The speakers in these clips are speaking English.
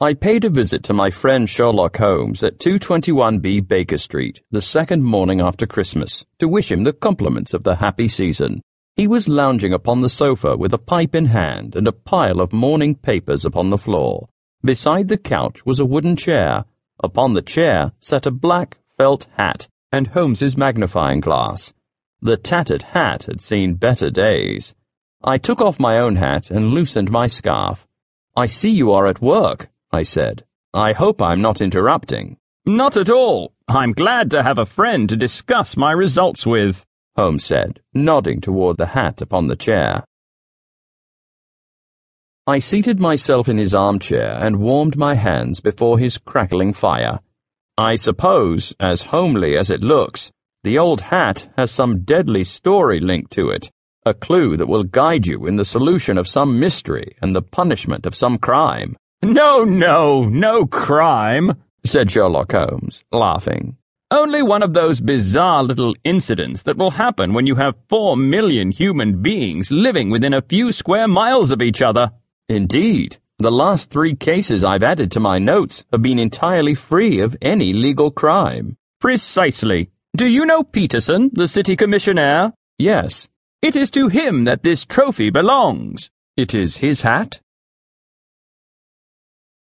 I paid a visit to my friend Sherlock Holmes at 221B Baker Street the second morning after Christmas to wish him the compliments of the happy season. He was lounging upon the sofa with a pipe in hand and a pile of morning papers upon the floor. Beside the couch was a wooden chair. Upon the chair sat a black felt hat and Holmes's magnifying glass. The tattered hat had seen better days. I took off my own hat and loosened my scarf. I see you are at work, I said. I hope I'm not interrupting. Not at all. I'm glad to have a friend to discuss my results with, Holmes said, nodding toward the hat upon the chair. I seated myself in his armchair and warmed my hands before his crackling fire. I suppose, as homely as it looks, the old hat has some deadly story linked to it, a clue that will guide you in the solution of some mystery and the punishment of some crime. No, no, no crime, said Sherlock Holmes, laughing. Only one of those bizarre little incidents that will happen when you have four million human beings living within a few square miles of each other. Indeed, the last three cases I've added to my notes have been entirely free of any legal crime. Precisely. Do you know Peterson, the city commissionaire? Yes. It is to him that this trophy belongs. It is his hat?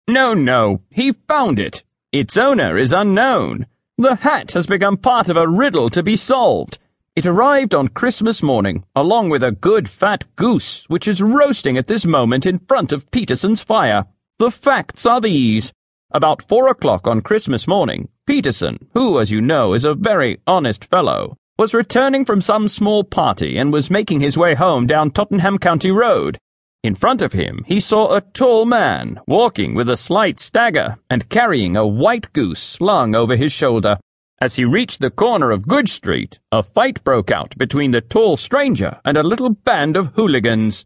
No, no, he found it. Its owner is unknown. The hat has become part of a riddle to be solved. It arrived on Christmas morning, along with a good fat goose, which is roasting at this moment in front of Peterson's fire. The facts are these. About four o'clock on Christmas morning, Peterson, who, as you know, is a very honest fellow, was returning from some small party and was making his way home down Tottenham Court Road. In front of him, he saw a tall man walking with a slight stagger and carrying a white goose slung over his shoulder. As he reached the corner of Goodge Street, a fight broke out between the tall stranger and a little band of hooligans.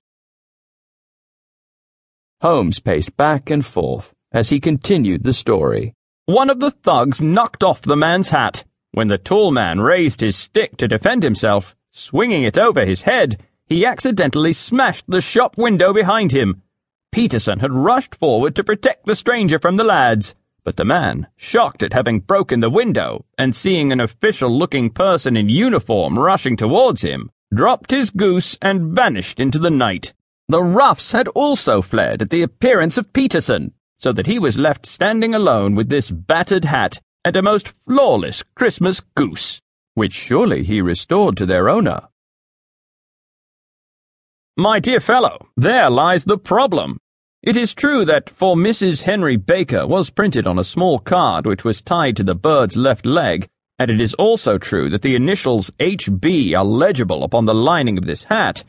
Holmes paced back and forth as he continued the story. One of the thugs knocked off the man's hat. When the tall man raised his stick to defend himself, swinging it over his head, he accidentally smashed the shop window behind him. Peterson had rushed forward to protect the stranger from the lads, but the man, shocked at having broken the window and seeing an official looking person in uniform rushing towards him, dropped his goose and vanished into the night. The roughs had also fled at the appearance of Peterson, so that he was left standing alone with this battered hat and a most flawless Christmas goose, which surely he restored to their owner. My dear fellow, there lies the problem. It is true that for Mrs. Henry Baker was printed on a small card which was tied to the bird's left leg, and it is also true that the initials HB are legible upon the lining of this hat.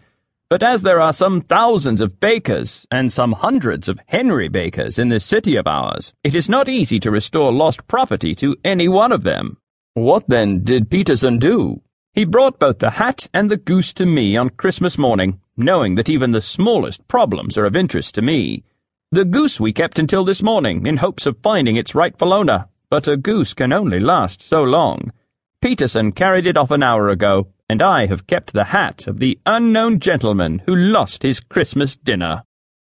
But as there are some thousands of Bakers and some hundreds of Henry Bakers in this city of ours, it is not easy to restore lost property to any one of them. What then did Peterson do? He brought both the hat and the goose to me on Christmas morning, knowing that even the smallest problems are of interest to me. The goose we kept until this morning in hopes of finding its rightful owner, but a goose can only last so long. Peterson carried it off an hour ago, and I have kept the hat of the unknown gentleman who lost his Christmas dinner.